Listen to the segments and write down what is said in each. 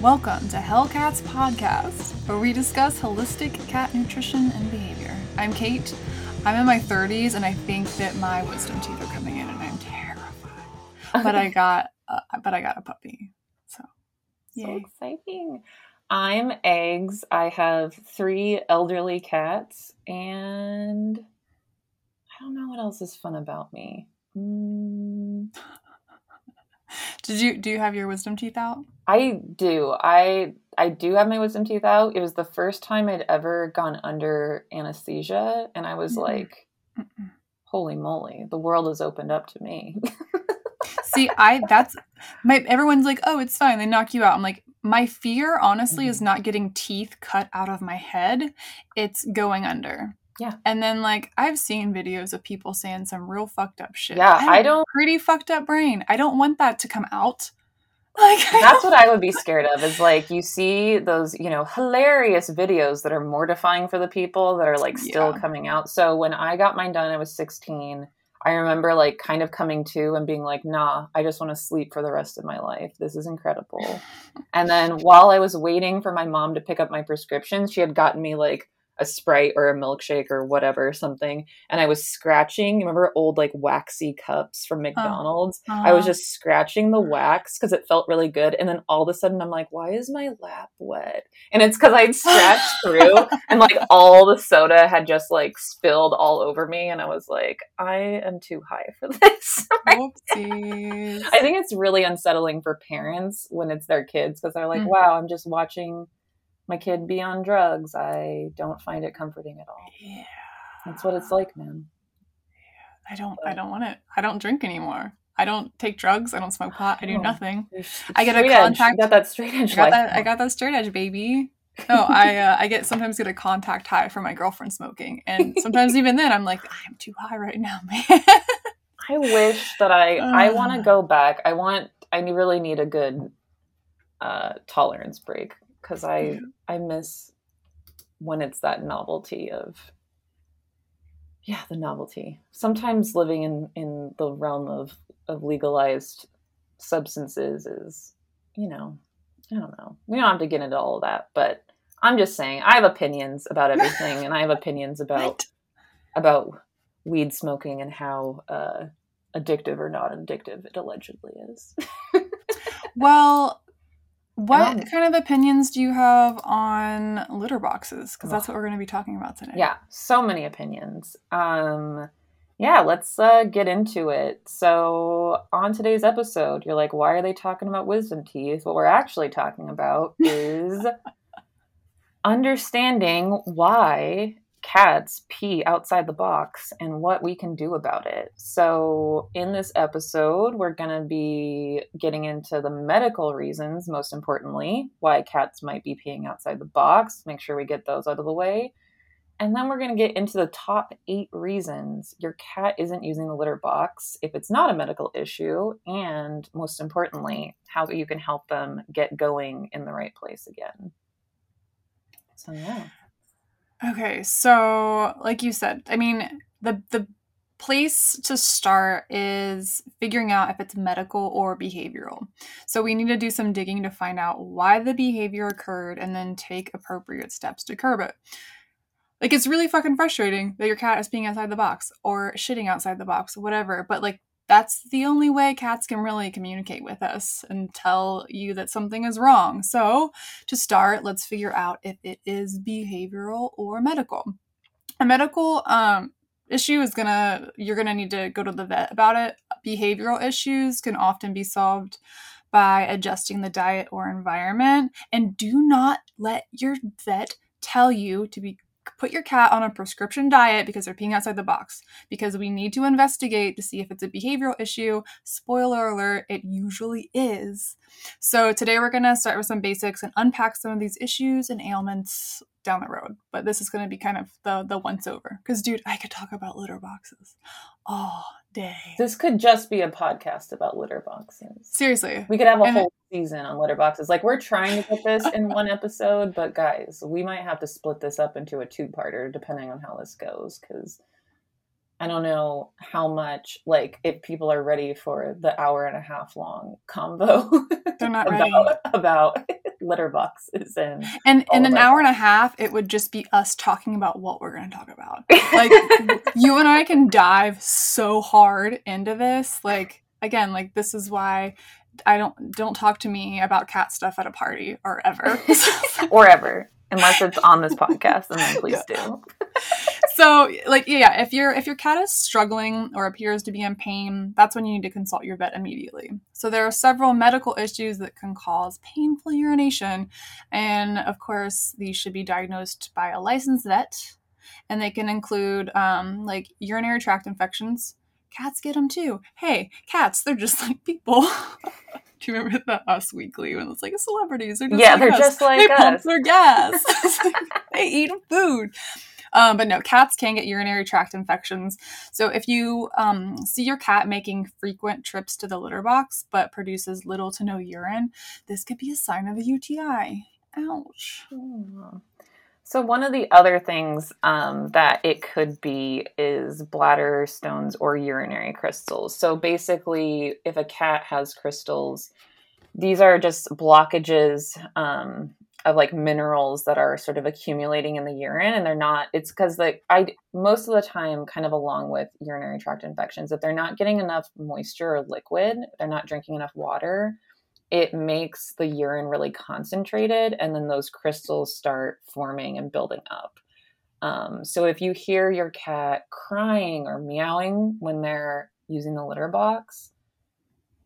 Welcome to Hellcats Podcast, where we discuss holistic cat nutrition and behavior. I'm Kate. I'm in my 30s, and I think that my wisdom teeth are coming in, and I'm terrified. But I got, uh, but I got a puppy, so So yay. exciting. I'm Eggs. I have three elderly cats, and I don't know what else is fun about me. Mm, Did you do you have your wisdom teeth out? I do. I I do have my wisdom teeth out. It was the first time I'd ever gone under anesthesia, and I was Mhm. like, Mm-mm. "Holy moly! The world has opened up to me." See, I that's my everyone's like, oh, it's fine. They knock you out. I'm like, my fear, honestly, is Mhm. not getting teeth cut out of my head. It's going under. Yeah. And then like I've seen videos of people saying some real fucked up shit. Yeah, I, I don't- pretty fucked up brain. I don't want that to come out. Like I That's what I would be scared of. Is like you see those, you know, hilarious videos that are mortifying for the people that are like still Yeah. coming out. So when I got mine done, I was 16. I remember like kind of coming to and being like, "Nah, I just want to sleep for the rest of my life. This is incredible." and then while I was waiting for my mom to pick up my prescription, she had gotten me like a sprite or a milkshake or whatever something and i was scratching remember old like waxy cups from mcdonald's I was Uh-huh. just scratching the wax because it felt really good. And then all of a sudden, I'm like, why is my lap wet? And it's because I'd scratched through and like all the soda had just like spilled all over me. And I was like, I am too high for this. I think it's really unsettling for parents when it's their kids because they're like, Mhm. wow, I'm just watching my kid be on drugs. I don't find it comforting at all. yeah. That's what it's like, man. I don't I don't want it. I don't drink anymore. I don't take drugs. I don't smoke pot. I do Oh. nothing. I get a contact- got that straight edge I got that. I got that straight edge, baby. No, I uh, I get sometimes get a contact high from my girlfriend smoking, and sometimes even then I'm like I'm too high right now, man. I wish that I I want to go back. I want I really need a good uh tolerance break cuz I I miss when it's that novelty of yeah, the novelty. Sometimes living in in the realm of of legalized substances is, you know, I don't know. We don't have to get into all of that, but I'm just saying I have opinions about everything and I have opinions about What? about weed smoking and how uh, addictive or not addictive it allegedly is. Well, what kind of opinions do you have on litter boxes? Because that's what we're going to be talking about today. yeah, so many opinions. Um, yeah, let's uh, get into it. So, on today's episode, you're like, why are they talking about wisdom teeth? What we're actually talking about is understanding why cats pee outside the box and what we can do about it. So, in this episode, we're going to be getting into the medical reasons, most importantly, why cats might be peeing outside the box. Make sure we get those out of the way. And then we're going to get into the top eight reasons your cat isn't using the litter box if it's not a medical issue. And most importantly, how you can help them get going in the right place again. So, yeah. Okay, so like you said, I mean, the the place to start is figuring out if it's medical or behavioral. So we need to do some digging to find out why the behavior occurred and then take appropriate steps to curb it. Like it's really fucking frustrating that your cat is being outside the box or shitting outside the box, whatever, but like that's the only way cats can really communicate with us and tell you that something is wrong. So, to start, let's figure out if it is behavioral or medical. A medical um, issue is gonna, you're gonna need to go to the vet about it. Behavioral issues can often be solved by adjusting the diet or environment. And do not let your vet tell you to be put your cat on a prescription diet because they're peeing outside the box because we need to investigate to see if it's a behavioral issue. Spoiler alert, it usually is. So today we're going to start with some basics and unpack some of these issues and ailments down the road. But this is going to be kind of the the once over cuz dude, I could talk about litter boxes all day. This could just be a podcast about litter boxes. Seriously. We could have a And- whole season on litter boxes. Like we're trying to get this in one episode, but guys, we might have to split this up into a two-parter depending on how this goes cuz I don't know how much like if people are ready for the hour and a half long combo They're not ready. about about litter boxes and and in an hour and a half it would just be us talking about what we're going to talk about. Like you and i can dive so hard into this like again like this is why i don't don't talk to me about cat stuff at a party or ever. Or ever unless it's on this podcast and then please do so like yeah if your if your cat is struggling or appears to be in pain that's when you need to consult your vet immediately so there are several medical issues that can cause painful urination and of course these should be diagnosed by a licensed vet and they can include um, like urinary tract infections cats get them too hey cats they're just like people Do you remember the Us Weekly when it's like celebrities? They're just yeah, like they're us. just like they us. pump their gas. they eat food. Um, but no, cats can get urinary tract infections. So if you um, see your cat making frequent trips to the litter box but produces little to no urine, this could be a sign of a UTI. Ouch. So, one of the other things um, that it could be is bladder stones or urinary crystals. So, basically, if a cat has crystals, these are just blockages um, of like minerals that are sort of accumulating in the urine and they're not it's because like i most of the time kind of along with urinary tract infections if they're not getting enough moisture or liquid they're not drinking enough water it makes the urine really concentrated and then those crystals start forming and building up. Um, so if you hear your cat crying or meowing when they're using the litter box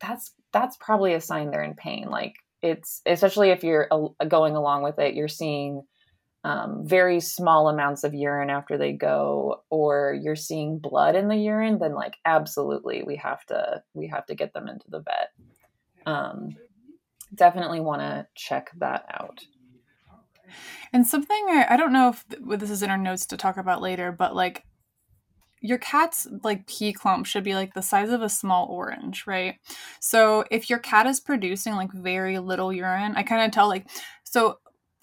that's that's probably a sign they're in pain like it's especially if you're going along with it, you're seeing um, very small amounts of urine after they go, or you're seeing blood in the urine, then like absolutely we have to we have to get them into the vet. Um, definitely want to check that out. And something I, I don't know if this is in our notes to talk about later, but like your cat's like pee clump should be like the size of a small orange, right? So if your cat is producing like very little urine, I kind of tell like so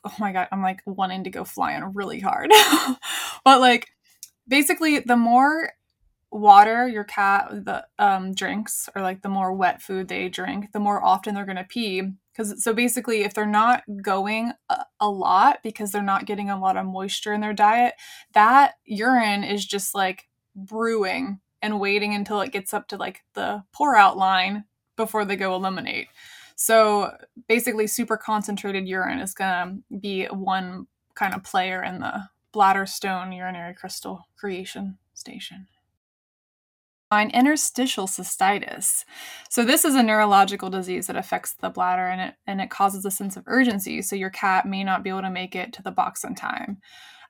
oh my god, I'm like wanting to go flying really hard. but like basically the more water your cat the um drinks or like the more wet food they drink, the more often they're going to pee because so basically if they're not going a, a lot because they're not getting a lot of moisture in their diet, that urine is just like brewing and waiting until it gets up to like the pour out line before they go eliminate. So basically, super concentrated urine is going to be one kind of player in the bladder stone urinary crystal creation station. Interstitial cystitis. So this is a neurological disease that affects the bladder and it and it causes a sense of urgency. So your cat may not be able to make it to the box in time.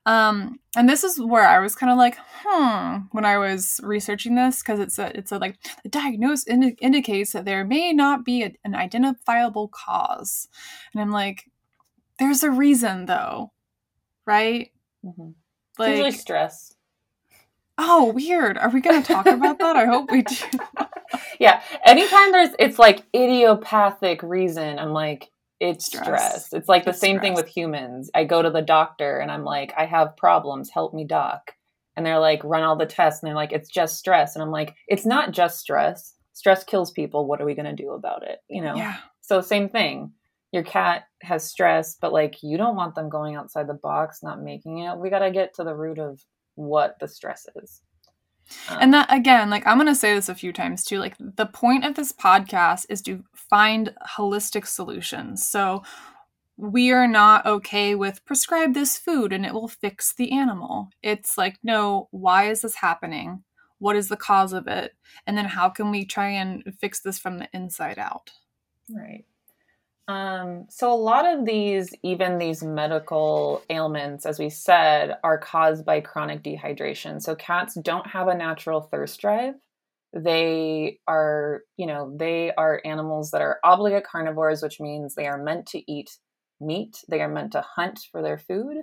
Um, and this is where I was kind of like, hmm, when I was researching this, because it's a, it's a like the diagnosis indi- indicates that there may not be a, an identifiable cause, and I'm like, there's a reason though, right? Mm-hmm. Like usually stress. Oh, weird. Are we going to talk about that? I hope we do. yeah. Anytime there's, it's like idiopathic reason. I'm like, it's stress. stress. It's like the same stress. thing with humans. I go to the doctor and I'm like, I have problems. Help me, doc. And they're like, run all the tests. And they're like, it's just stress. And I'm like, it's not just stress. Stress kills people. What are we going to do about it? You know? Yeah. So, same thing. Your cat has stress, but like, you don't want them going outside the box, not making it. We got to get to the root of what the stress is. Um, and that again, like I'm going to say this a few times too. Like the point of this podcast is to find holistic solutions. So we are not okay with prescribe this food and it will fix the animal. It's like, no, why is this happening? What is the cause of it? And then how can we try and fix this from the inside out? Right. Um, so a lot of these, even these medical ailments, as we said, are caused by chronic dehydration. So cats don't have a natural thirst drive. They are, you know, they are animals that are obligate carnivores, which means they are meant to eat meat. They are meant to hunt for their food.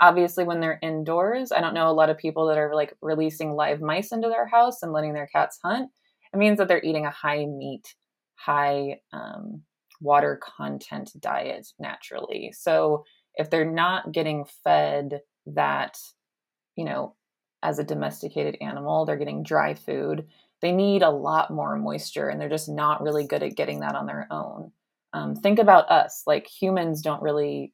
Obviously, when they're indoors, I don't know a lot of people that are like releasing live mice into their house and letting their cats hunt. It means that they're eating a high meat, high um, water content diet naturally. So if they're not getting fed that, you know, as a domesticated animal, they're getting dry food, they need a lot more moisture and they're just not really good at getting that on their own. um, think about us like humans don't really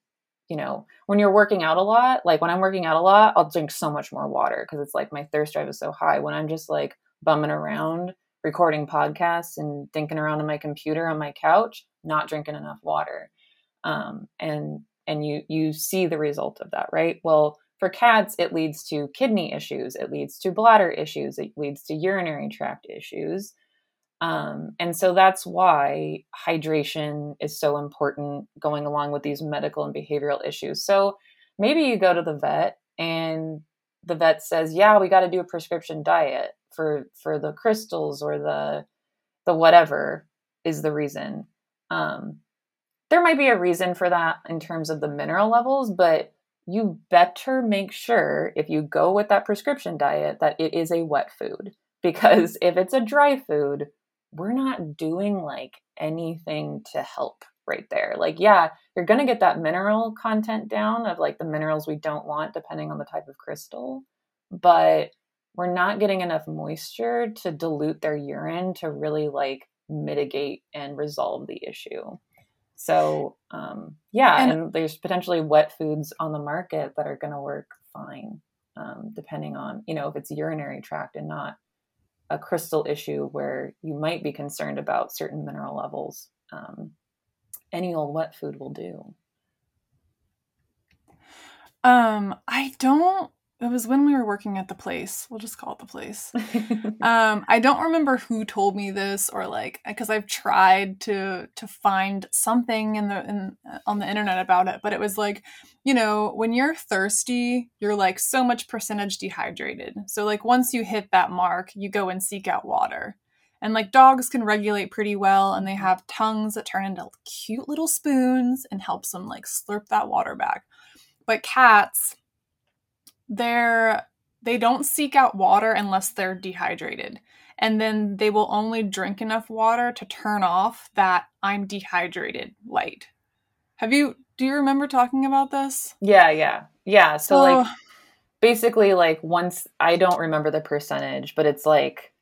you know when you're working out a lot like when i'm working out a lot i'll drink so much more water because it's like my thirst drive is so high when i'm just like bumming around recording podcasts and thinking around on my computer on my couch not drinking enough water. Um, and and you you see the result of that right? Well for cats it leads to kidney issues it leads to bladder issues it leads to urinary tract issues. Um, and so that's why hydration is so important going along with these medical and behavioral issues. So maybe you go to the vet and the vet says, "Yeah, we got to do a prescription diet for for the crystals or the the whatever is the reason." Um, there might be a reason for that in terms of the mineral levels, but you better make sure if you go with that prescription diet that it is a wet food because if it's a dry food, we're not doing like anything to help right there. Like, yeah, you're going to get that mineral content down of like the minerals we don't want, depending on the type of crystal, but we're not getting enough moisture to dilute their urine to really like mitigate and resolve the issue. So, um, yeah, and, and there's potentially wet foods on the market that are going to work fine, um, depending on, you know, if it's urinary tract and not a crystal issue where you might be concerned about certain mineral levels, um, any old wet food will do. Um, I don't it was when we were working at the place. We'll just call it the place. Um i don't remember who told me this or like because i've tried to to find something in the in on the internet about it but it was like you know when you're thirsty you're like so much percentage dehydrated. So like once you hit that mark you go and seek out water. And like dogs can regulate pretty well and they have tongues that turn into cute little spoons and helps them like slurp that water back. But cats they're they don't seek out water unless they're dehydrated. And then they will only drink enough water to turn off that i'm dehydrated light. Have you do you remember talking about this? Yeah yeah. Yeah so, like basically like once i don't remember the percentage but it's like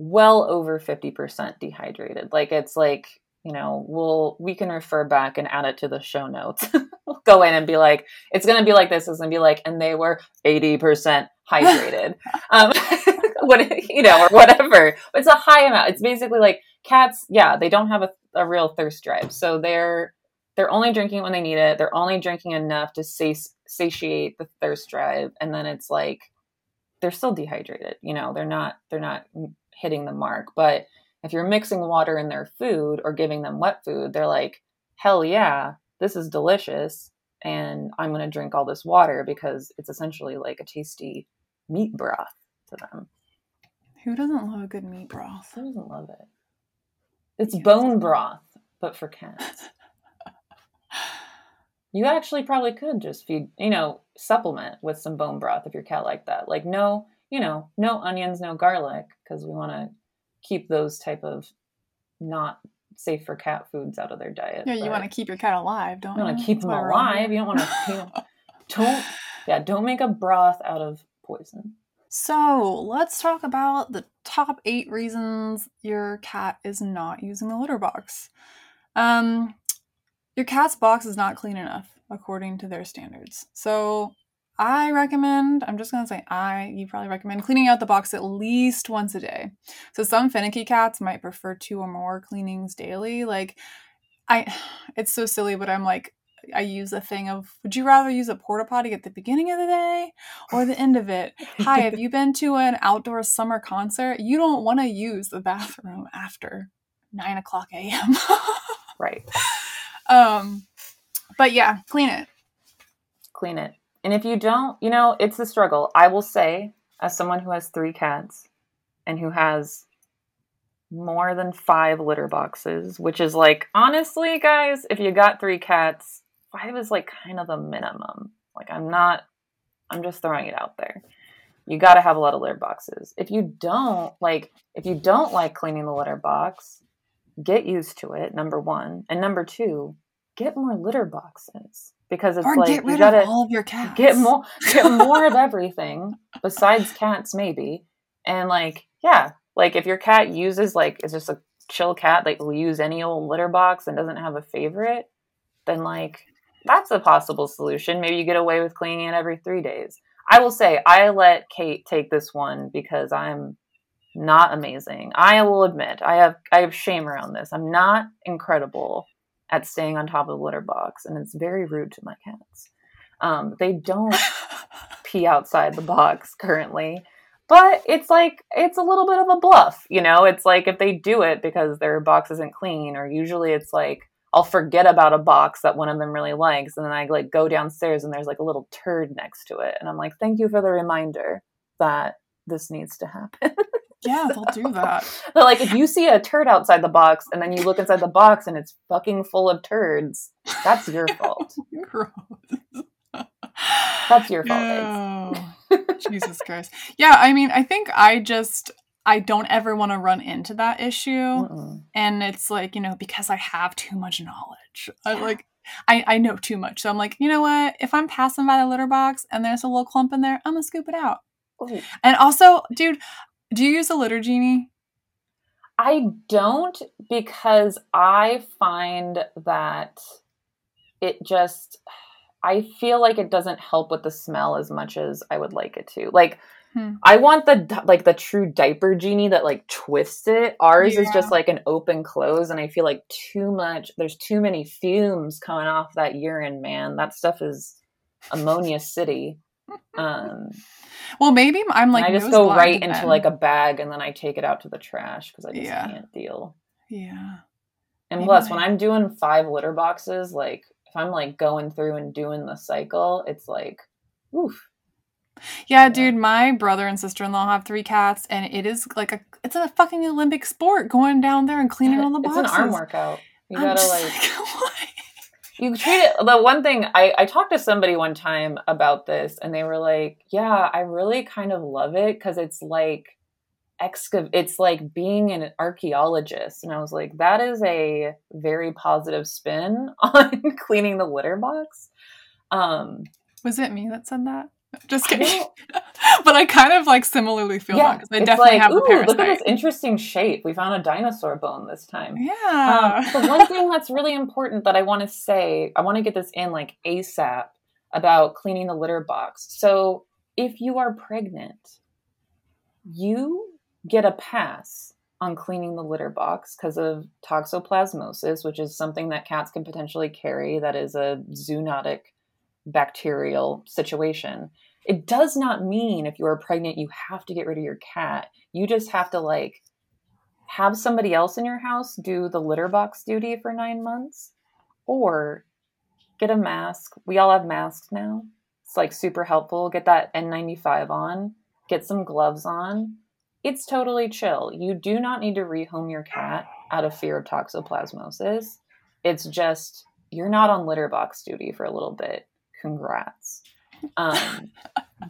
well over 50% dehydrated. Like it's like you know, we'll we can refer back and add it to the show notes. we'll go in and be like, it's gonna be like this. It's gonna be like, and they were eighty percent hydrated, um, what you know, or whatever. It's a high amount. It's basically like cats. Yeah, they don't have a, a real thirst drive, so they're they're only drinking when they need it. They're only drinking enough to satiate the thirst drive, and then it's like they're still dehydrated. You know, they're not they're not hitting the mark, but if you're mixing water in their food or giving them wet food, they're like, hell yeah, this is delicious. And I'm going to drink all this water because it's essentially like a tasty meat broth to them. Who doesn't love a good meat broth? Who doesn't love it? It's bone broth, but for cats. you actually probably could just feed, you know, supplement with some bone broth if your cat like that. Like no, you know, no onions, no garlic because we want to keep those type of not safe for cat foods out of their diet. Yeah, you want to keep your cat alive, don't you? You Want to keep them alive. You don't want to. don't. Yeah, don't make a broth out of poison. So let's talk about the top eight reasons your cat is not using the litter box. Um, your cat's box is not clean enough according to their standards. So I recommend, I'm just going to say I, you probably recommend cleaning out the box at least once a day. So some finicky cats might prefer two or more cleanings daily. Like, I, it's so silly, but I'm like, I use a thing of would you rather use a porta potty at the beginning of the day or the end of it? Hi, have you been to an outdoor summer concert? You don't want to use the bathroom after nine o'clock a.m. right. Um, but yeah, clean it. Clean it. And if you don't, you know, it's a struggle. I will say, as someone who has three cats and who has more than five litter boxes, which is like, honestly, guys, if you got three cats, five is like kind of the minimum. Like, I'm not, I'm just throwing it out there. You got to have a lot of litter boxes. If you don't, like, if you don't like cleaning the litter box, get used to it, number one. And number two, get more litter boxes because it's or like get rid you gotta all of your cats. Get more get more of everything besides cats maybe. And like, yeah, like if your cat uses like is just a chill cat that will use any old litter box and doesn't have a favorite, then like that's a possible solution. Maybe you get away with cleaning it every three days. I will say I let Kate take this one because I'm not amazing. I will admit I have I have shame around this. I'm not incredible at staying on top of the litter box, and it's very rude to my cats. Um, they don't pee outside the box currently, but it's like it's a little bit of a bluff, you know. It's like if they do it because their box isn't clean, or usually it's like I'll forget about a box that one of them really likes, and then I like go downstairs and there's like a little turd next to it, and I'm like, thank you for the reminder that this needs to happen. Yeah, they'll do that. But like if you see a turd outside the box and then you look inside the box and it's fucking full of turds, that's your fault. that's your fault. Jesus Christ. Yeah, I mean, I think I just I don't ever want to run into that issue. Mm-mm. And it's like, you know, because I have too much knowledge. I like I, I know too much. So I'm like, you know what? If I'm passing by the litter box and there's a little clump in there, I'm gonna scoop it out. Ooh. And also, dude, do you use a litter genie? I don't because I find that it just I feel like it doesn't help with the smell as much as I would like it to. Like hmm. I want the like the true diaper genie that like twists it. Ours yeah. is just like an open close and I feel like too much there's too many fumes coming off that urine, man. That stuff is ammonia city. Um well, maybe I'm like I just go right into like a bag and then I take it out to the trash because I just yeah. can't deal. Yeah. And maybe plus, I... when I'm doing five litter boxes, like if I'm like going through and doing the cycle, it's like, oof. Yeah, dude, my brother and sister in law have three cats, and it is like a it's a fucking Olympic sport going down there and cleaning all the boxes. It's an arm workout. You I'm gotta like, like you treat it the one thing I, I talked to somebody one time about this and they were like yeah i really kind of love it because it's like excav it's like being an archaeologist. And i was like that is a very positive spin on cleaning the litter box. Um was it me that said that just kidding. but I kind of like similarly feel yeah, that because I definitely like, have a parasite. Look at this interesting shape. We found a dinosaur bone this time. Yeah. Um, the one thing that's really important that I want to say, I want to get this in like ASAP about cleaning the litter box. So if you are pregnant, you get a pass on cleaning the litter box because of toxoplasmosis, which is something that cats can potentially carry that is a zoonotic bacterial situation. It does not mean if you are pregnant, you have to get rid of your cat. You just have to like have somebody else in your house do the litter box duty for nine months or get a mask. We all have masks now. It's like super helpful. Get that N95 on, get some gloves on. It's totally chill. You do not need to rehome your cat out of fear of toxoplasmosis. It's just you're not on litter box duty for a little bit congrats. Um,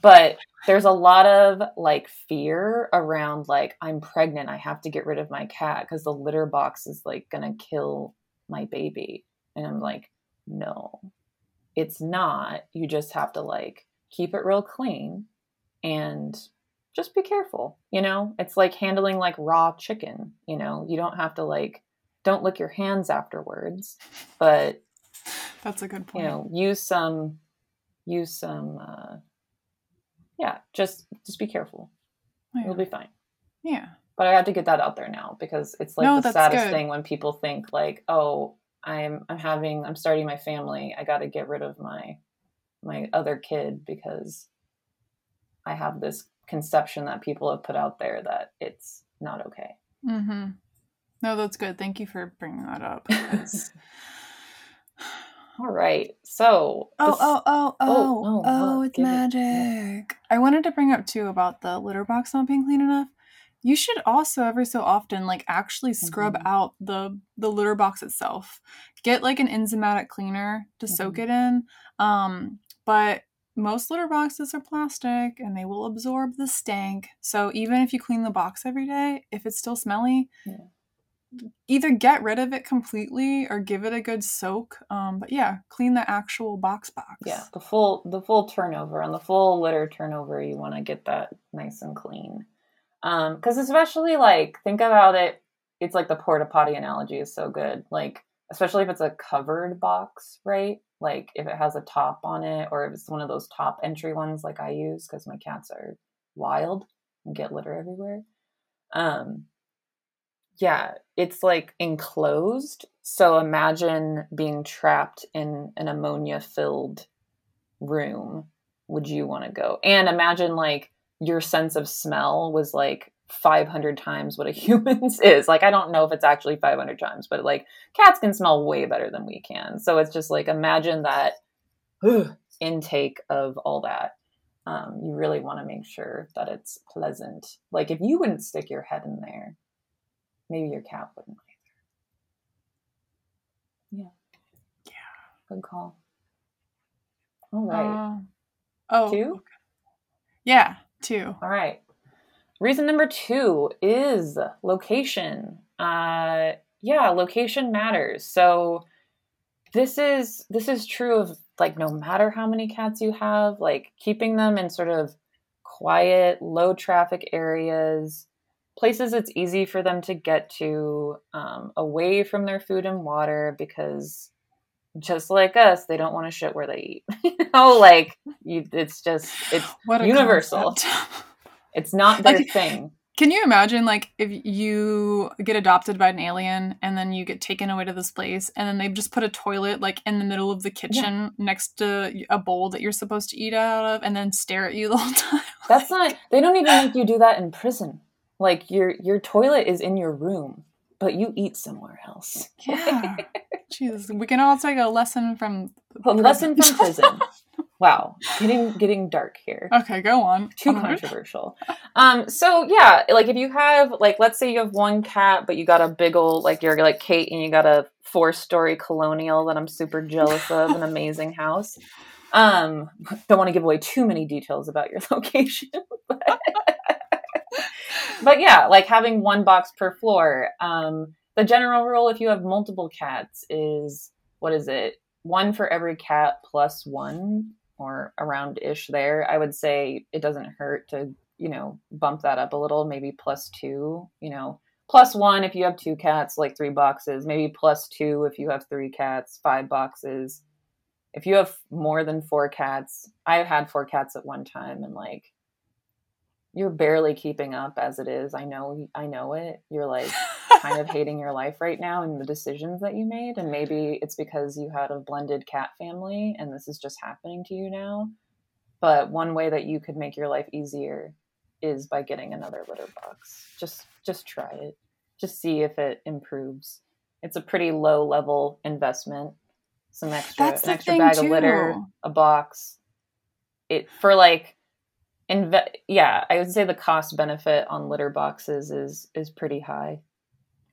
but there's a lot of like fear around like I'm pregnant, I have to get rid of my cat because the litter box is like gonna kill my baby. And I'm like, no, it's not. You just have to like keep it real clean and just be careful. You know, it's like handling like raw chicken. You know, you don't have to like don't lick your hands afterwards, but that's a good point. You know, use some use some uh yeah, just just be careful. Yeah. It'll be fine. Yeah. But I have to get that out there now because it's like no, the saddest good. thing when people think like, "Oh, I'm I'm having I'm starting my family. I got to get rid of my my other kid because I have this conception that people have put out there that it's not okay." Mm-hmm. No, that's good. Thank you for bringing that up. All right. So. Oh, oh, oh, oh, oh, oh, oh, it's magic. I wanted to bring up too about the litter box not being clean enough. You should also every so often like actually scrub mm-hmm. out the the litter box itself. Get like an enzymatic cleaner to mm-hmm. soak it in. Um, but most litter boxes are plastic and they will absorb the stank. So even if you clean the box every day, if it's still smelly, yeah either get rid of it completely or give it a good soak. Um, but yeah, clean the actual box box. Yeah, the full the full turnover on the full litter turnover. You want to get that nice and clean. Because um, especially like think about it it's like the porta potty analogy is so good. Like especially if it's a covered box, right? Like if it has a top on it or if it's one of those top entry ones like I use because my cats are wild and get litter everywhere. Um yeah, it's like enclosed. So imagine being trapped in an ammonia filled room. Would you want to go? And imagine like your sense of smell was like 500 times what a human's is. Like, I don't know if it's actually 500 times, but like cats can smell way better than we can. So it's just like imagine that ugh, intake of all that. Um, you really want to make sure that it's pleasant. Like, if you wouldn't stick your head in there, maybe your cat wouldn't either. Yeah. Yeah. Good call. All right. Uh, oh. Two? Okay. Yeah, two. All right. Reason number two is location. Uh, yeah, location matters. So this is this is true of like no matter how many cats you have, like keeping them in sort of quiet, low traffic areas, places it's easy for them to get to, um, away from their food and water because just like us, they don't want to shit where they eat. you know, like you, it's just it's universal. It's not their like, thing. Can you imagine, like, if you get adopted by an alien and then you get taken away to this place, and then they just put a toilet like in the middle of the kitchen yeah. next to a bowl that you're supposed to eat out of, and then stare at you the whole time? That's not. They don't even make you do that in prison. Like your your toilet is in your room, but you eat somewhere else. Yeah. Jesus, we can all take a lesson from a lesson from prison. Wow, getting getting dark here. Okay, go on. Too controversial. um, so yeah, like if you have like let's say you have one cat, but you got a big old like you're like Kate and you got a four story colonial that I'm super jealous of, an amazing house. Um, don't want to give away too many details about your location, but, but yeah, like having one box per floor. Um, the general rule if you have multiple cats is what is it? One for every cat plus one or around ish there, I would say it doesn't hurt to, you know, bump that up a little, maybe plus two, you know, plus one if you have two cats, like three boxes, maybe plus two if you have three cats, five boxes. If you have more than four cats, I've had four cats at one time and like you're barely keeping up as it is. I know I know it. You're like kind of hating your life right now and the decisions that you made and maybe it's because you had a blended cat family and this is just happening to you now. But one way that you could make your life easier is by getting another litter box. Just just try it. Just see if it improves. It's a pretty low level investment. Some extra an extra bag too. of litter, a box. It for like Inve- yeah, I would say the cost benefit on litter boxes is is pretty high.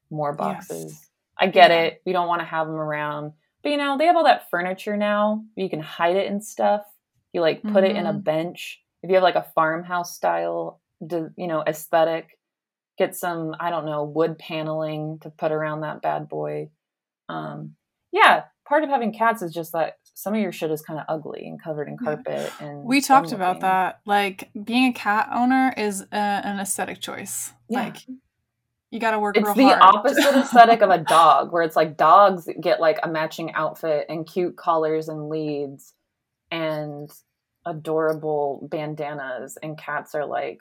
More boxes. Yes. I get yeah. it. We don't want to have them around. But you know, they have all that furniture now. You can hide it and stuff. You like put mm-hmm. it in a mm-hmm. bench. If you have like a farmhouse style, you know, aesthetic, get some I don't know wood paneling to put around that bad boy. Um, yeah, part of having cats is just that some of your shit is kind of ugly and covered in carpet and we talked about that. Like being a cat owner is a, an aesthetic choice. Yeah. like you got to work it's the hard. opposite aesthetic of a dog where it's like dogs get like a matching outfit and cute collars and leads and adorable bandanas and cats are like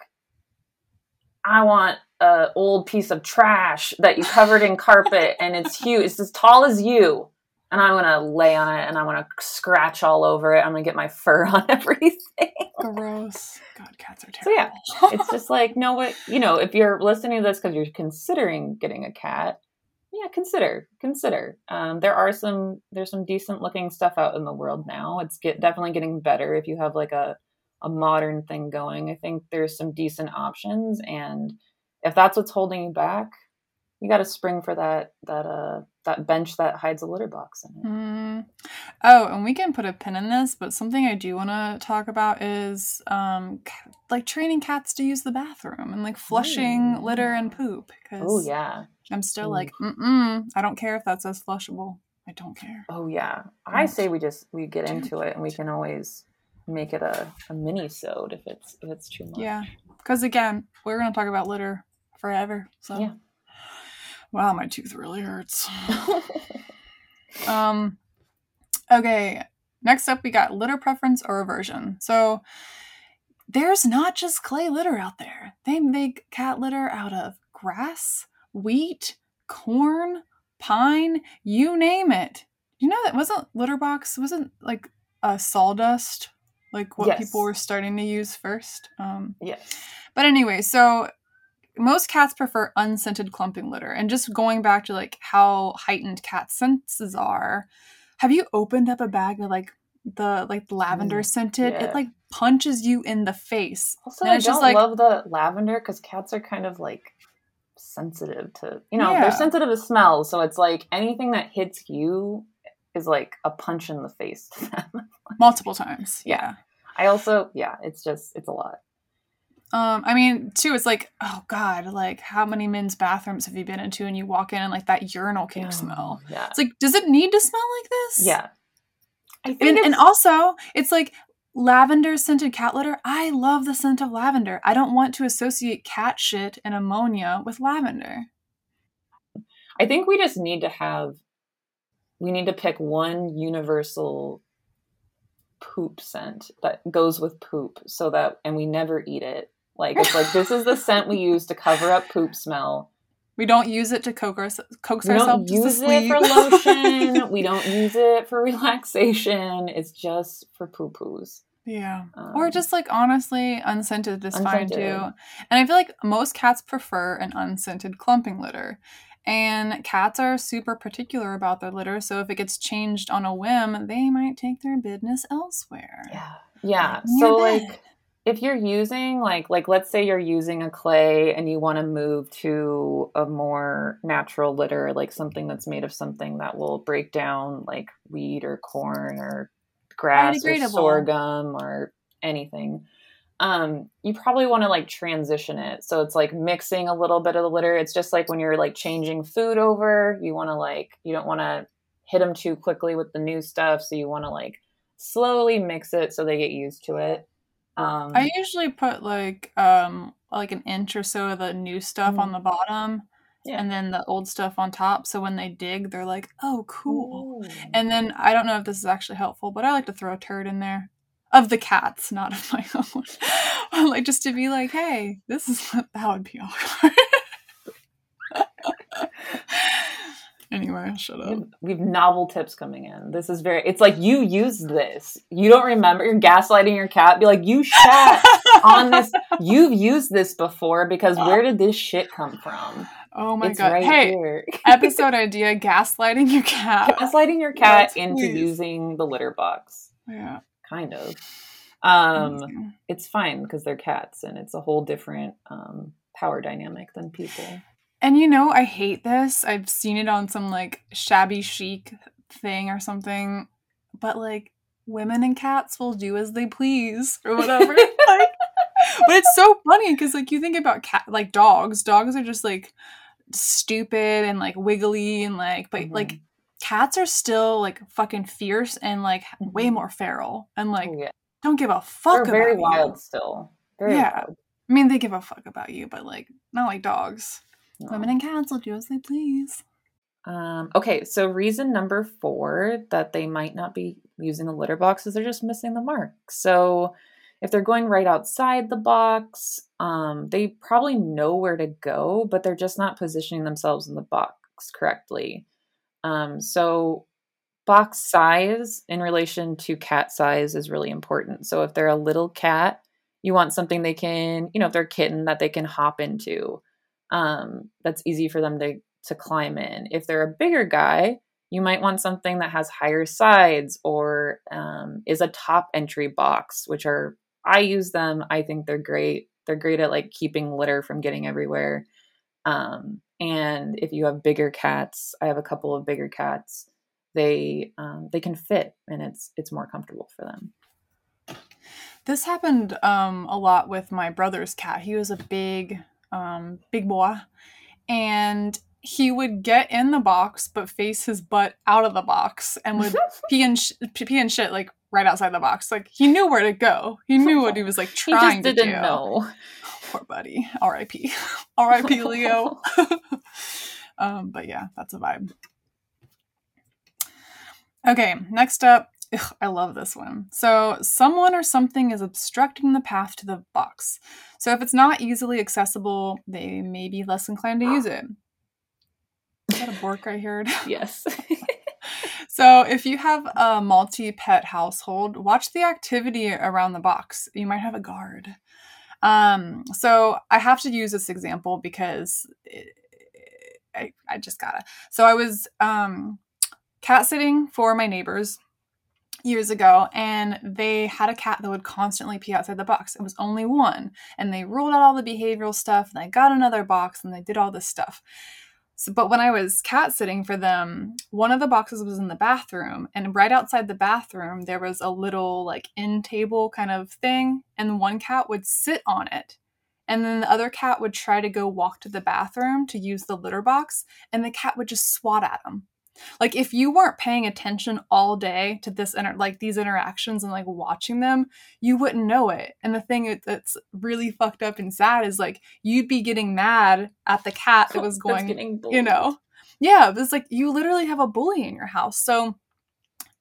i want a old piece of trash that you covered in carpet and it's huge it's as tall as you and I'm gonna lay on it and I'm gonna scratch all over it. I'm gonna get my fur on everything. Gross. God, cats are terrible. So yeah, it's just like no, what you know. If you're listening to this because you're considering getting a cat, yeah, consider consider. Um, there are some there's some decent looking stuff out in the world now. It's get definitely getting better if you have like a a modern thing going. I think there's some decent options, and if that's what's holding you back, you got to spring for that that uh that bench that hides a litter box in it. Mm. Oh, and we can put a pin in this, but something I do want to talk about is um like training cats to use the bathroom and like flushing Ooh. litter and poop. Oh yeah, I'm still Ooh. like, mm I don't care if that says flushable. I don't care. Oh yeah, I say we just we get into it and we can always make it a, a mini sode if it's if it's too much. Yeah, because again, we're gonna talk about litter forever. So yeah. Wow, my tooth really hurts. um, okay. Next up, we got litter preference or aversion. So there's not just clay litter out there. They make cat litter out of grass, wheat, corn, pine, you name it. You know that wasn't litter box wasn't like a sawdust like what Yes. people were starting to use first. Um, Yes. but anyway, so most cats prefer unscented clumping litter. And just going back to like how heightened cat senses are, have you opened up a bag of like the like lavender Mm, scented? yeah. It like punches you in the face. Also, And I don't just like- love the lavender because cats are kind of like sensitive to, you know, Yeah. they're sensitive to smells. So it's like anything that hits you is like a punch in the face to them. Multiple times. Yeah. I also, yeah, it's just, it's a lot. Um, I mean, too, it's like, oh god, like how many men's bathrooms have you been into and you walk in and like that urinal cake smell? Yeah. It's like, does it need to smell like this? Yeah. I think And, and also, it's like lavender scented cat litter. I love the scent of lavender. I don't want to associate cat shit and ammonia with lavender. I think we just need to have we need to pick one universal poop scent that goes with poop so that and we never eat it. Like it's like this is the scent we use to cover up poop smell. We don't use it to coax, coax We don't ourselves use it for lotion. we don't use it for relaxation. It's just for poo poos. yeah. or Um, just like honestly, unscented is fine too. And I feel like most cats prefer an unscented clumping litter. And cats are super particular about their litter, so if it gets changed on a whim, they might take their business elsewhere. Yeah. Yeah. In So your like bed. If you're using like like let's say you're using a clay and you want to move to a more natural litter like something that's made of something that will break down like wheat or corn or grass or sorghum or anything um you probably want to like transition it. So it's like mixing a little bit of the litter. It's just like when you're like changing food over you want to like you don't want to hit them too quickly with the new stuff so you want to like slowly mix it so they get used to it um I usually put like um like an inch or so of the new stuff on Mhm. the bottom Yeah. and then the old stuff on top so when they dig they're like, "Oh, cool." Ooh. And then I don't know if this is actually helpful, but I like to throw a turd in there of the cats, not of my own. like just to be like, "Hey, this is what that would be awkward." Anyway, shut up. We have- novel tips coming in. This is very. It's like you used this. You don't remember. You're gaslighting your cat. Be like, you shat on this. You've used this before because where did this shit come from? Oh my it's god. right hey, episode idea gaslighting your cat. gaslighting your cat Yes, into please. using the litter box. Yeah. Kind of. Um, amazing. it's fine because they're cats and it's a whole different um, power dynamic than people. And you know, I hate this. I've seen it on some like shabby chic thing or something, but like women and cats will do as they please or whatever. like, but it's so funny because like you think about cat like dogs. Dogs are just like stupid and like wiggly and like, but like Mhm. cats are still like fucking fierce and like way Mhm. more feral and like yeah. don't give a they're fuck very about wild you. still. Very Yeah. wild. I mean, they give a fuck about you, but like not like dogs. No. Women and cats will do as they please. Um, okay, so reason number four that they might not be using the litter box is they're just missing the mark. So if they're going right outside the box, um, they probably know where to go, but they're just not positioning themselves in the box correctly. Um, so box size in relation to cat size is really important. So if they're a little cat, you want something they can, you know, if they're a kitten that they can hop into. Um, that's easy for them to to climb in. If they're a bigger guy, you might want something that has higher sides or um, is a top entry box, which are I use them. I think they're great. They're great at like keeping litter from getting everywhere. Um, and if you have bigger cats, I have a couple of bigger cats. They um, they can fit, and it's it's more comfortable for them. This happened um, a lot with my brother's cat. He was a big, um, big boy, and he would get in the box but face his butt out of the box and would pee and sh- pee and shit like right outside the box. Like he knew where to go. He knew what he was like He trying just to didn't do. know. Poor buddy. R.I.P. R.I.P. Leo. Um, but yeah, that's a vibe. Okay, next up, ugh, I love this one. So, someone or something is obstructing the path to the box. So, if it's not easily accessible, they may be less inclined to use it. Is that a bork I heard? Yes. so, if you have a multi pet household, watch the activity around the box. You might have a guard. Um, so, I have to use this example because it, I, I just gotta. So, I was um, cat sitting for my neighbors years ago and they had a cat that would constantly pee outside the box. It was only one. And they ruled out all the behavioral stuff and they got another box and they did all this stuff. So, but when I was cat sitting for them, one of the boxes was in the bathroom, and right outside the bathroom, there was a little like in table kind of thing, and one cat would sit on it. And then the other cat would try to go walk to the bathroom to use the litter box, and the cat would just swat at him. Like if you weren't paying attention all day to this inter- like these interactions and like watching them, you wouldn't know it. And the thing that's really fucked up and sad is like you'd be getting mad at the cat that was going, you know. Yeah, it's like you literally have a bully in your house. So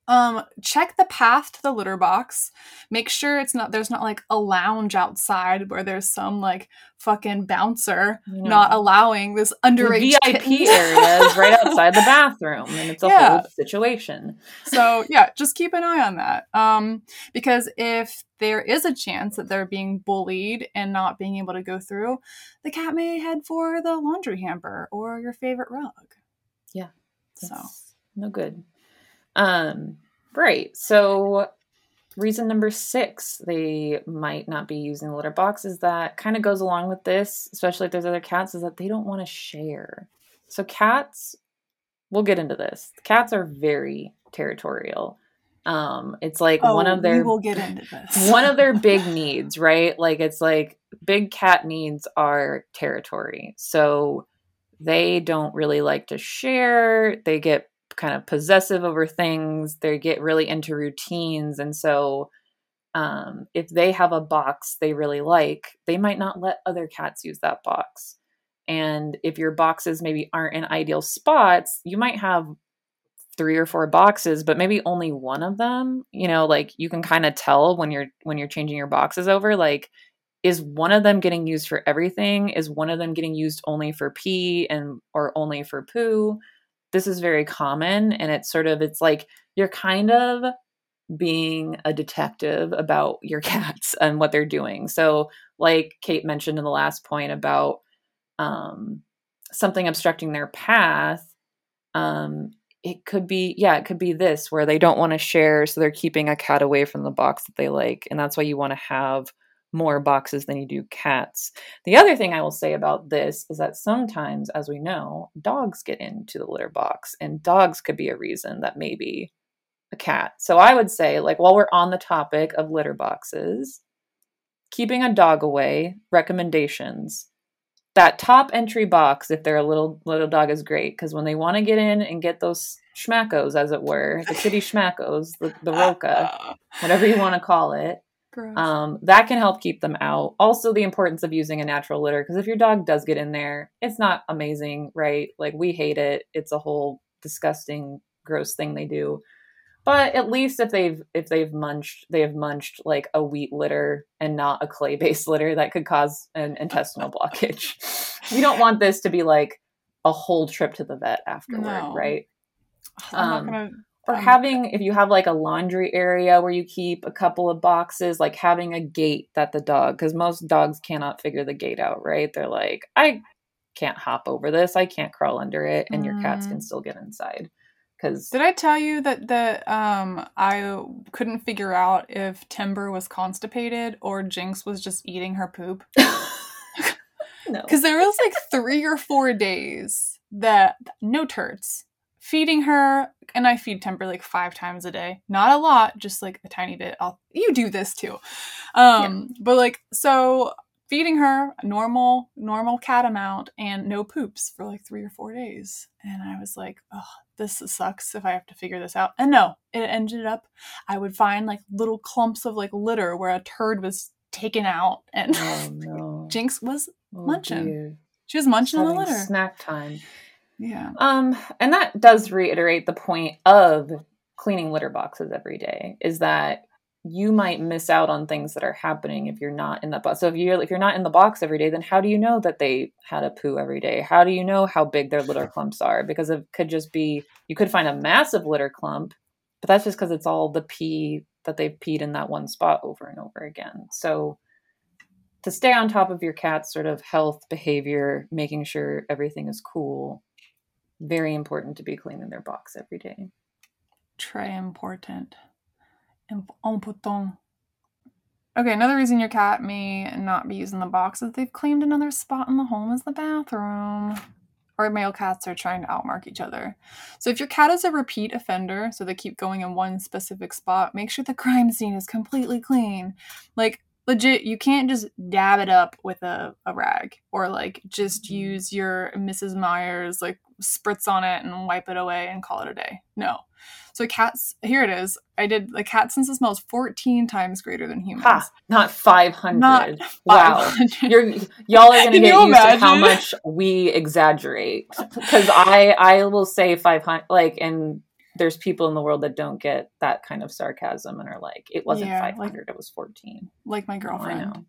um check the path to the litter box. Make sure it's not there's not like a lounge outside where there's some like fucking bouncer no. not allowing this underage the vip area is right outside the bathroom and it's a yeah. whole situation. So yeah just keep an eye on that. Um because if there is a chance that they're being bullied and not being able to go through the cat may head for the laundry hamper or your favorite rug. Yeah. So. No good um, right. So reason number six they might not be using the litter box is that kind of goes along with this, especially if there's other cats, is that they don't want to share. So cats, we'll get into this. Cats are very territorial. Um, it's like oh, one of their we will get into this. one of their big needs, right? Like it's like big cat needs are territory. So they don't really like to share. They get kind of possessive over things. They get really into routines. And so, um, if they have a box they really like, they might not let other cats use that box. And if your boxes maybe aren't in ideal spots, you might have three or four boxes but maybe only one of them you know like you can kind of tell when you're when you're changing your boxes over like is one of them getting used for everything is one of them getting used only for pee and or only for poo this is very common and it's sort of it's like you're kind of being a detective about your cats and what they're doing. So, like Kate mentioned in the last point about um, something obstructing their path, um, it could be, yeah, it could be this where they don't want to share, so they're keeping a cat away from the box that they like. And that's why you want to have more boxes than you do cats. The other thing I will say about this is that sometimes, as we know, dogs get into the litter box, and dogs could be a reason that maybe a cat. So I would say, like, while we're on the topic of litter boxes, keeping a dog away, recommendations. That top entry box, if they're a little little dog, is great because when they want to get in and get those schmackos, as it were, the kitty schmackos, the, the uh, roca, uh, uh. whatever you want to call it, um, that can help keep them out. Also, the importance of using a natural litter because if your dog does get in there, it's not amazing, right? Like we hate it. It's a whole disgusting, gross thing they do. But at least if they've if they've munched, they have munched like a wheat litter and not a clay based litter that could cause an intestinal blockage. you don't want this to be like a whole trip to the vet afterward, no. right? I'm um, not gonna or um, having if you have like a laundry area where you keep a couple of boxes like having a gate that the dog because most dogs cannot figure the gate out right they're like i can't hop over this i can't crawl under it and mm. your cats can mm. still get inside because did i tell you that that um i couldn't figure out if timber was constipated or jinx was just eating her poop no because there was like three or four days that no turds feeding her and i feed temper like five times a day. Not a lot just like a tiny bit. I'll you do this too. Um yeah. but like so feeding her a normal normal cat amount and no poops for like three or four days. And i was like oh this sucks if i have to figure this out. And no it ended up i would find like little clumps of like litter where a turd was taken out and oh, no. jinx was oh, munching. dear. she was munching on the litter. snack time Yeah. Um, and that does reiterate the point of cleaning litter boxes every day is that you might miss out on things that are happening if you're not in the box. So if you're if you're not in the box every day, then how do you know that they had a poo every day? How do you know how big their litter clumps are? Because it could just be you could find a massive litter clump, but that's just because it's all the pee that they've peed in that one spot over and over again. So to stay on top of your cat's sort of health behavior, making sure everything is cool, very important to be cleaning their box every day. Très important. Important. Okay, another reason your cat may not be using the box is they've claimed another spot in the home as the bathroom. Or male cats are trying to outmark each other. So if your cat is a repeat offender, so they keep going in one specific spot, make sure the crime scene is completely clean. Like legit, you can't just dab it up with a, a rag or like just Mm-hmm. use your Mrs. Meyer's like spritz on it and wipe it away and call it a day. No. So cats here it is. I did the cat sense of smell is 14 times greater than humans. Ha! Not 500. Not wow. 500. You're y'all are gonna Can get used to how much we exaggerate. Because I I will say five hundred like and there's people in the world that don't get that kind of sarcasm and are like, it wasn't Yeah, five like- it was fourteen. like my Oh, I girlfriend. know.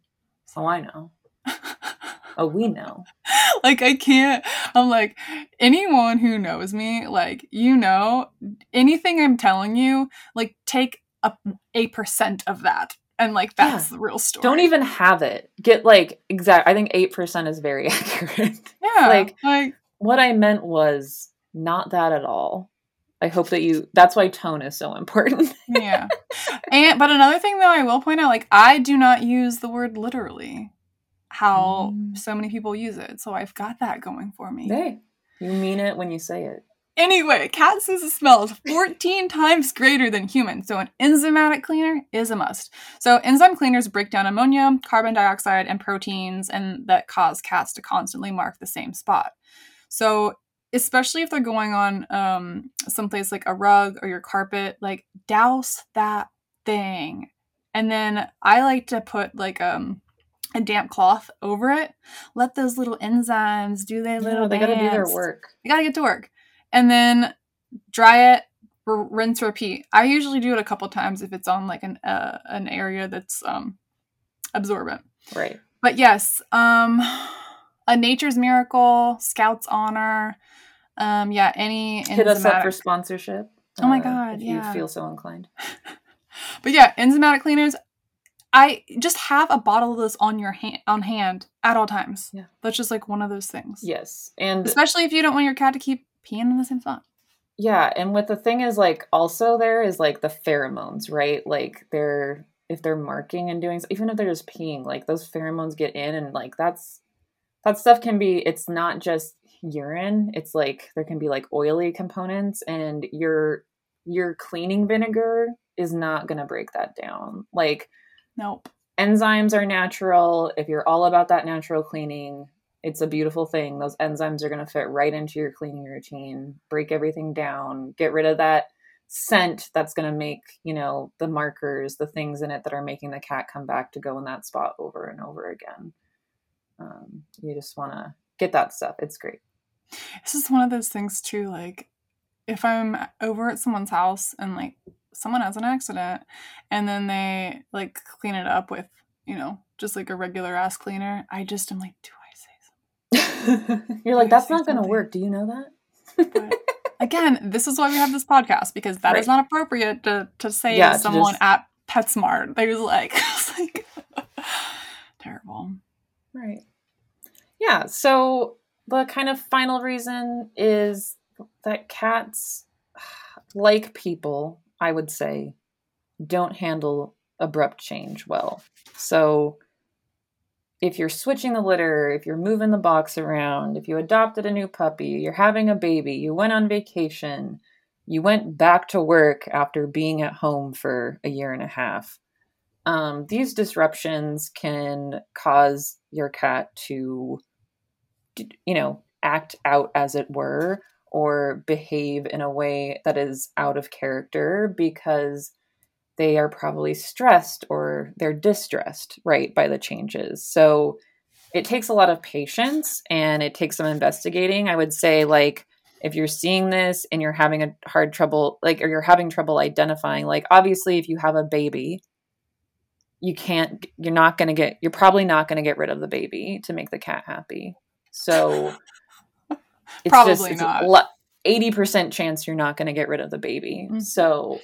Oh I know. Oh we know. like I can't. I'm like anyone who knows me, like you know, anything I'm telling you, like take a a percent of that, and like that's the real story. Don't even have it. Get like exact I think eight percent is very accurate. yeah, like- like what I meant was not that at all. I hope that you that's why tone is so important. yeah. And but another thing though, I will point out, like I do not use the word literally. How Mm. so many people use it, so I've got that going for me. hey, you mean it when you say it. Anyway, cat sense of smell is 14 times greater than human, so an enzymatic cleaner is a must. So enzyme cleaners break down ammonia, carbon dioxide, and proteins, and that cause cats to constantly mark the same spot. So especially if they're going on um, someplace like a rug or your carpet, like douse that thing. And then I like to put like um a damp cloth over it. Let those little enzymes do their Yeah, little they got to do their work. They gotta get to work. And then dry it, r- rinse, repeat. I usually do it a couple times if it's on like an uh, an area that's um absorbent. Right. But yes, um a nature's miracle, Scouts honor, um yeah, any Hit us up for sponsorship. Oh my uh, God, If yeah. you feel so inclined. But yeah, enzymatic cleaners. I just have a bottle of this on your hand on hand at all times. Yeah. That's just like one of those things. Yes. And Especially if you don't want your cat to keep peeing in the same spot. yeah, and what the thing is like also there is like the pheromones, right? Like they're if they're marking and doing even if they're just peeing, like those pheromones get in and like that's that stuff can be it's not just urine, it's like there can be like oily components and your your cleaning vinegar is not going to break that down. Like Nope. enzymes are natural. If you're all about that natural cleaning, it's a beautiful thing. Those enzymes are going to fit right into your cleaning routine, break everything down, get rid of that scent that's going to make, you know, the markers, the things in it that are making the cat come back to go in that spot over and over again. Um, you just want to get that stuff. It's great. This is one of those things too, like if I'm over at someone's house and like someone has an accident and then they like clean it up with, you know, just like a regular ass cleaner, I just am like, do I say something you're like, that's not going to work. Do you know that? But again, this is why we have this podcast because that is Right. not appropriate to, to say Yeah, to to someone just- at PetSmart. They was like, was like terrible. Right. Yeah. So the kind of final reason is that cats, like people, I would say, don't handle abrupt change well. So if you're switching the litter, if you're moving the box around, if you adopted a new puppy, you're having a baby, you went on vacation, you went back to work after being at home for a year and a half. Um, these disruptions can cause your cat to, you know, act out as it were, or behave in a way that is out of character because they are probably stressed or they're distressed, right, by the changes. So it takes a lot of patience and it takes some investigating. I would say, like, if you're seeing this and you're having a hard trouble like or you're having trouble identifying like obviously if you have a baby you can't you're not going to get you're probably not going to get rid of the baby to make the cat happy so it's Probably just not. 80% chance you're not going to get rid of the baby. Mhm. so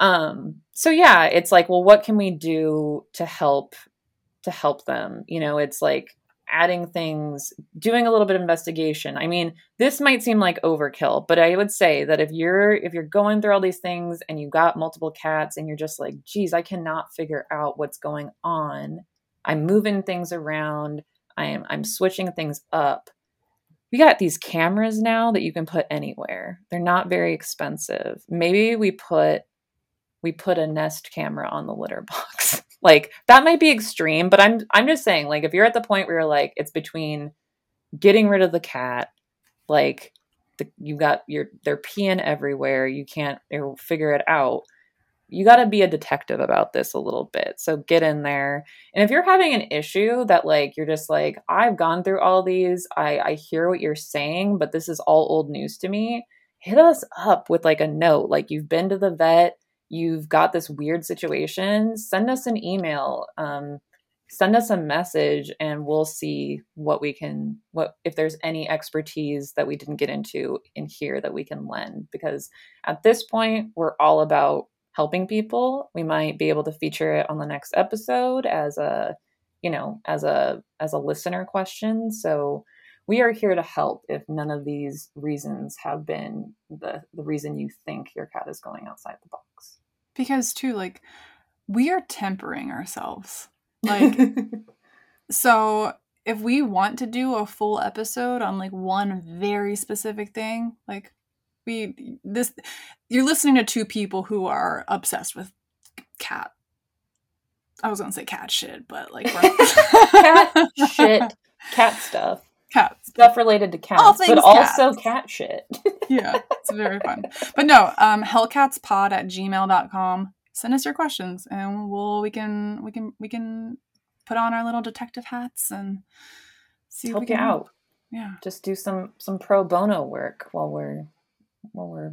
um so yeah it's like well what can we do to help to help them? You know it's like adding things doing a little bit of investigation. I mean this might seem like overkill but i would say that if you're if you're going through all these things and you got multiple cats and you're just like geez i cannot figure out what's going on. I'm moving things around. I am i'm switching things up we got these cameras now that you can put anywhere. They're not very expensive. Maybe we put we put a nest camera on the litter box. Like that might be extreme but i'm i'm just saying like if you're at the point where you're like it's between getting rid of the cat like the, you got your they're peeing everywhere you can't figure it out you got to be a detective about this a little bit so get in there. And if you're having an issue that like you're just like i've gone through all these i i hear what you're saying but this is all old news to me hit us up with like a note like you've been to the vet you've got this weird situation send us an email um, send us a message and we'll see what we can what if there's any expertise that we didn't get into in here that we can lend because at this point we're all about helping people we might be able to feature it on the next episode as a you know as a as a listener question. So we are here to help if none of these reasons have been the the reason you think your cat is going outside the box. Because too like we are tempering ourselves. Like so if we want to do a full episode on like one very specific thing like we this you're listening to two people who are obsessed with cat. I was gonna say cat shit but like cat shit. Cat stuff. Cat stuff related to cats All but things also cat shit. Yeah it's very fun. But no um hellcatspod at gmail.com send us your questions and we'll we can we can we can put on our little detective hats and see if we help you can out. Yeah. Just do some some pro bono work while we're while we're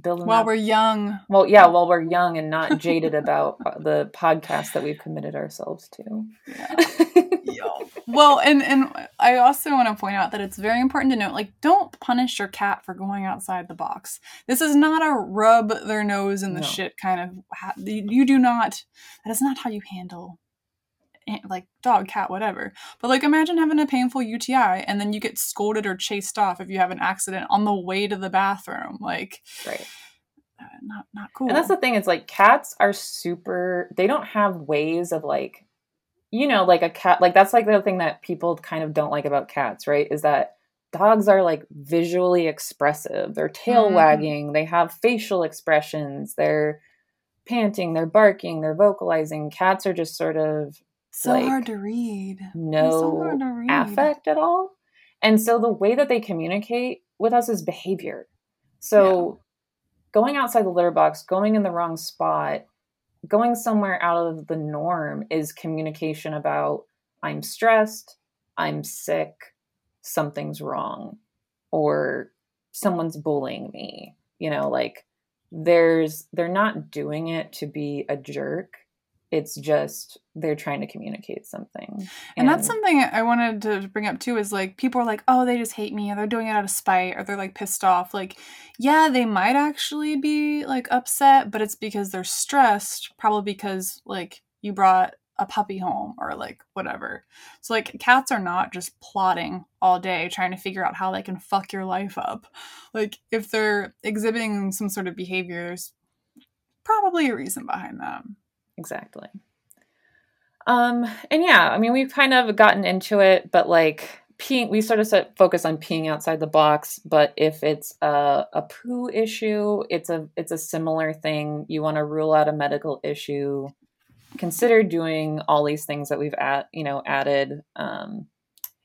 building while up- we're young well yeah while we're young and not jaded about uh, the podcast that we've committed ourselves to yeah. Yo. well and and i also want to point out that it's very important to note like don't punish your cat for going outside the box this is not a rub their nose in the No. shit kind of ha- you you do not that is not how you handle like dog cat whatever but like imagine having a painful uti and then you get scolded or chased off if you have an accident on the way to the bathroom like right uh, not not cool And that's the thing is like cats are super they don't have ways of like you know like a cat like that's like the thing that people kind of don't like about cats, right? Is that dogs are like visually expressive. They're tail Mhm. wagging, they have facial expressions, they're panting, they're barking, they're vocalizing. Cats are just sort of so like, hard to read They're so no hard to read. affect at all. And so the way that they communicate with us is behavior. So going outside the litter box, going in the wrong spot, going somewhere out of the norm is communication about I'm stressed, I'm sick, something's wrong, or someone's bullying me. You know, like there's they're not doing it to be a jerk. It's just they're trying to communicate something. And that's something I wanted to bring up too is like people are like, oh, they just hate me, or they're doing it out of spite, or they're like pissed off. Like, yeah, they might actually be like upset, but it's because they're stressed, probably because like you brought a puppy home or like whatever. So like cats are not just plotting all day trying to figure out how they can fuck your life up. Like if they're exhibiting some sort of behavior, there's probably a reason behind that. Exactly. Um, and yeah, I mean, we've kind of gotten into it, but like peeing, we sort of set focus on peeing outside the box. But if it's a, a poo issue, it's a it's a similar thing. You want to rule out a medical issue. Consider doing all these things that we've at you know added. Um,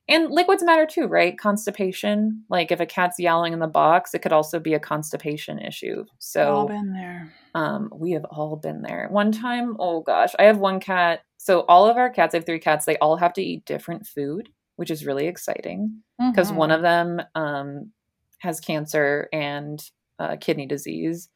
and liquids matter too, right? Constipation. Like if a cat's yowling in the box, it could also be a constipation issue. So all been there. Um, we have all been there. One time, oh gosh, I have one cat. So all of our cats, I have three cats. They all have to eat different food, which is really exciting because Mhm. one of them um, has cancer and uh, kidney disease.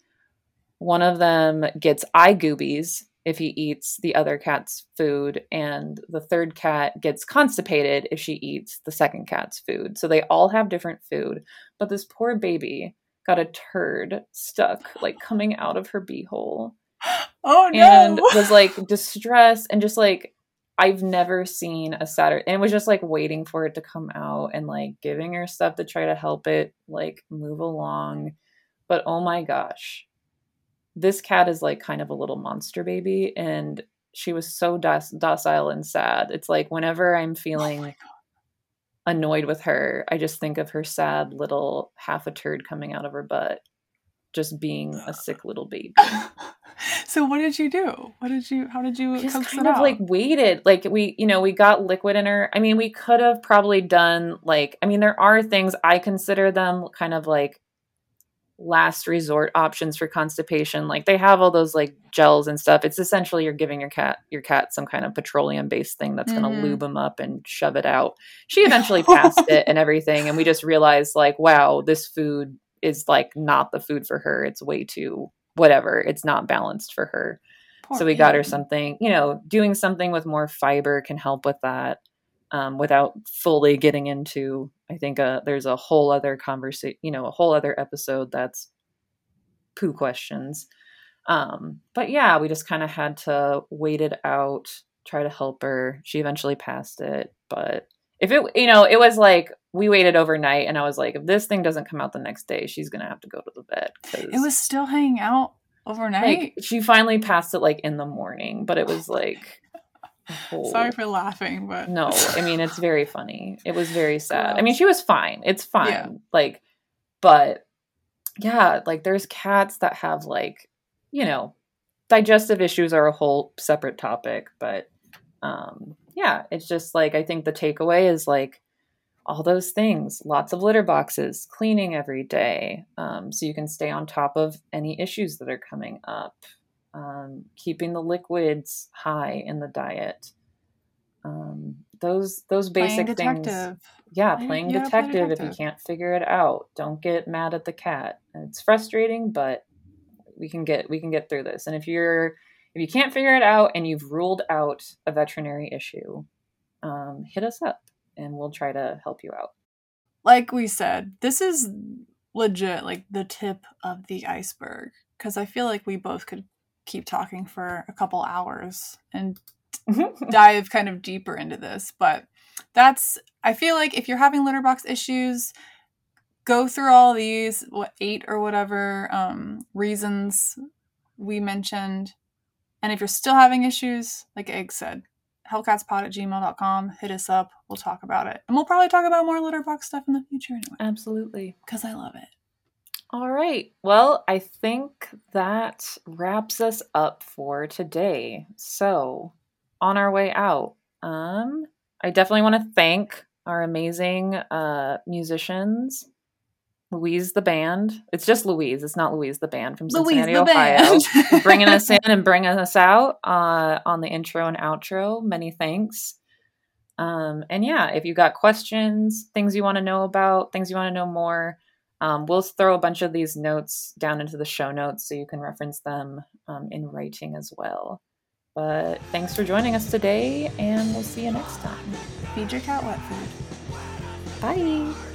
One of them gets eye goobies if he eats the other cat's food, and the third cat gets constipated if she eats the second cat's food. So they all have different food, but this poor baby got a turd stuck like coming out of her beehole. Oh no! And was like distressed and just like I've never seen a Saturday and it was just like waiting for it to come out and like giving her stuff to try to help it like move along. But oh my gosh, this cat is like kind of a little monster baby and she was so doc- docile and sad. It's like whenever I'm oh feeling oh annoyed with her, I just think of her sad little half a turd coming out of her butt, just being a sick little baby. so what did you do? What did you? How did you? Just kind of out? like waited. Like we, you know, we got liquid in her. I mean, we could have probably done like. I mean, there are things I consider them kind of like last resort options for constipation. Like they have all those like gels and stuff. It's essentially you're giving your cat your cat some kind of petroleum based thing that's mm-hmm. going to lube him up and shove it out. She eventually passed it and everything and we just realized like wow this food is like not the food for her. It's way too whatever. It's not balanced for her. Poor so we got her something you know doing something with more fiber can help with that um, without fully getting into i think uh, there's a whole other conversation you know a whole other episode that's poo questions. Um, but yeah we just kind of had to wait it out try to help her. She eventually passed it but if it you know it was like we waited overnight and i was like if this thing doesn't come out the next day she's gonna have to go to the bed it was still hanging out overnight? Like, she finally passed it like in the morning but it was like whole... Sorry for laughing, but no, I mean it's very funny. It was very sad. I mean, she was fine. It's fine. Yeah. Like, but yeah, like there's cats that have like, you know, digestive issues are a whole separate topic, but um yeah, it's just like I think the takeaway is like all those things lots of litter boxes cleaning every day um, so you can stay on top of any issues that are coming up um, keeping the liquids high in the diet. Um, those those basic things. Yeah, playing detective, play detective if you can't figure it out. Don't get mad at the cat. It's frustrating, but we can get we can get through this. And if you're if you can't figure it out and you've ruled out a veterinary issue, um, hit us up and we'll try to help you out. Like we said, this is legit like the tip of the iceberg because I feel like we both could keep talking for a couple hours and dive kind of deeper into this. But that's, I feel like if you're having litter box issues, go through all these, what, eight or whatever um, reasons we mentioned. And if you're still having issues, like Egg said, hellcatspod at gmail.com, hit us up. We'll talk about it. And we'll probably talk about more litter box stuff in the future anyway. Absolutely. Because I love it. All right. Well, I think that wraps us up for today. So, on our way out, um, I definitely want to thank our amazing uh, musicians, Louise the band. It's just Louise. It's not Louise the band from Cincinnati, Ohio, bringing us in and bringing us out uh, on the intro and outro. Many thanks. Um, and yeah, if you got questions, things you want to know about, things you want to know more um, we'll throw a bunch of these notes down into the show notes so you can reference them um, in writing as well. But thanks for joining us today, and we'll see you next time. Feed your cat wet food. Bye.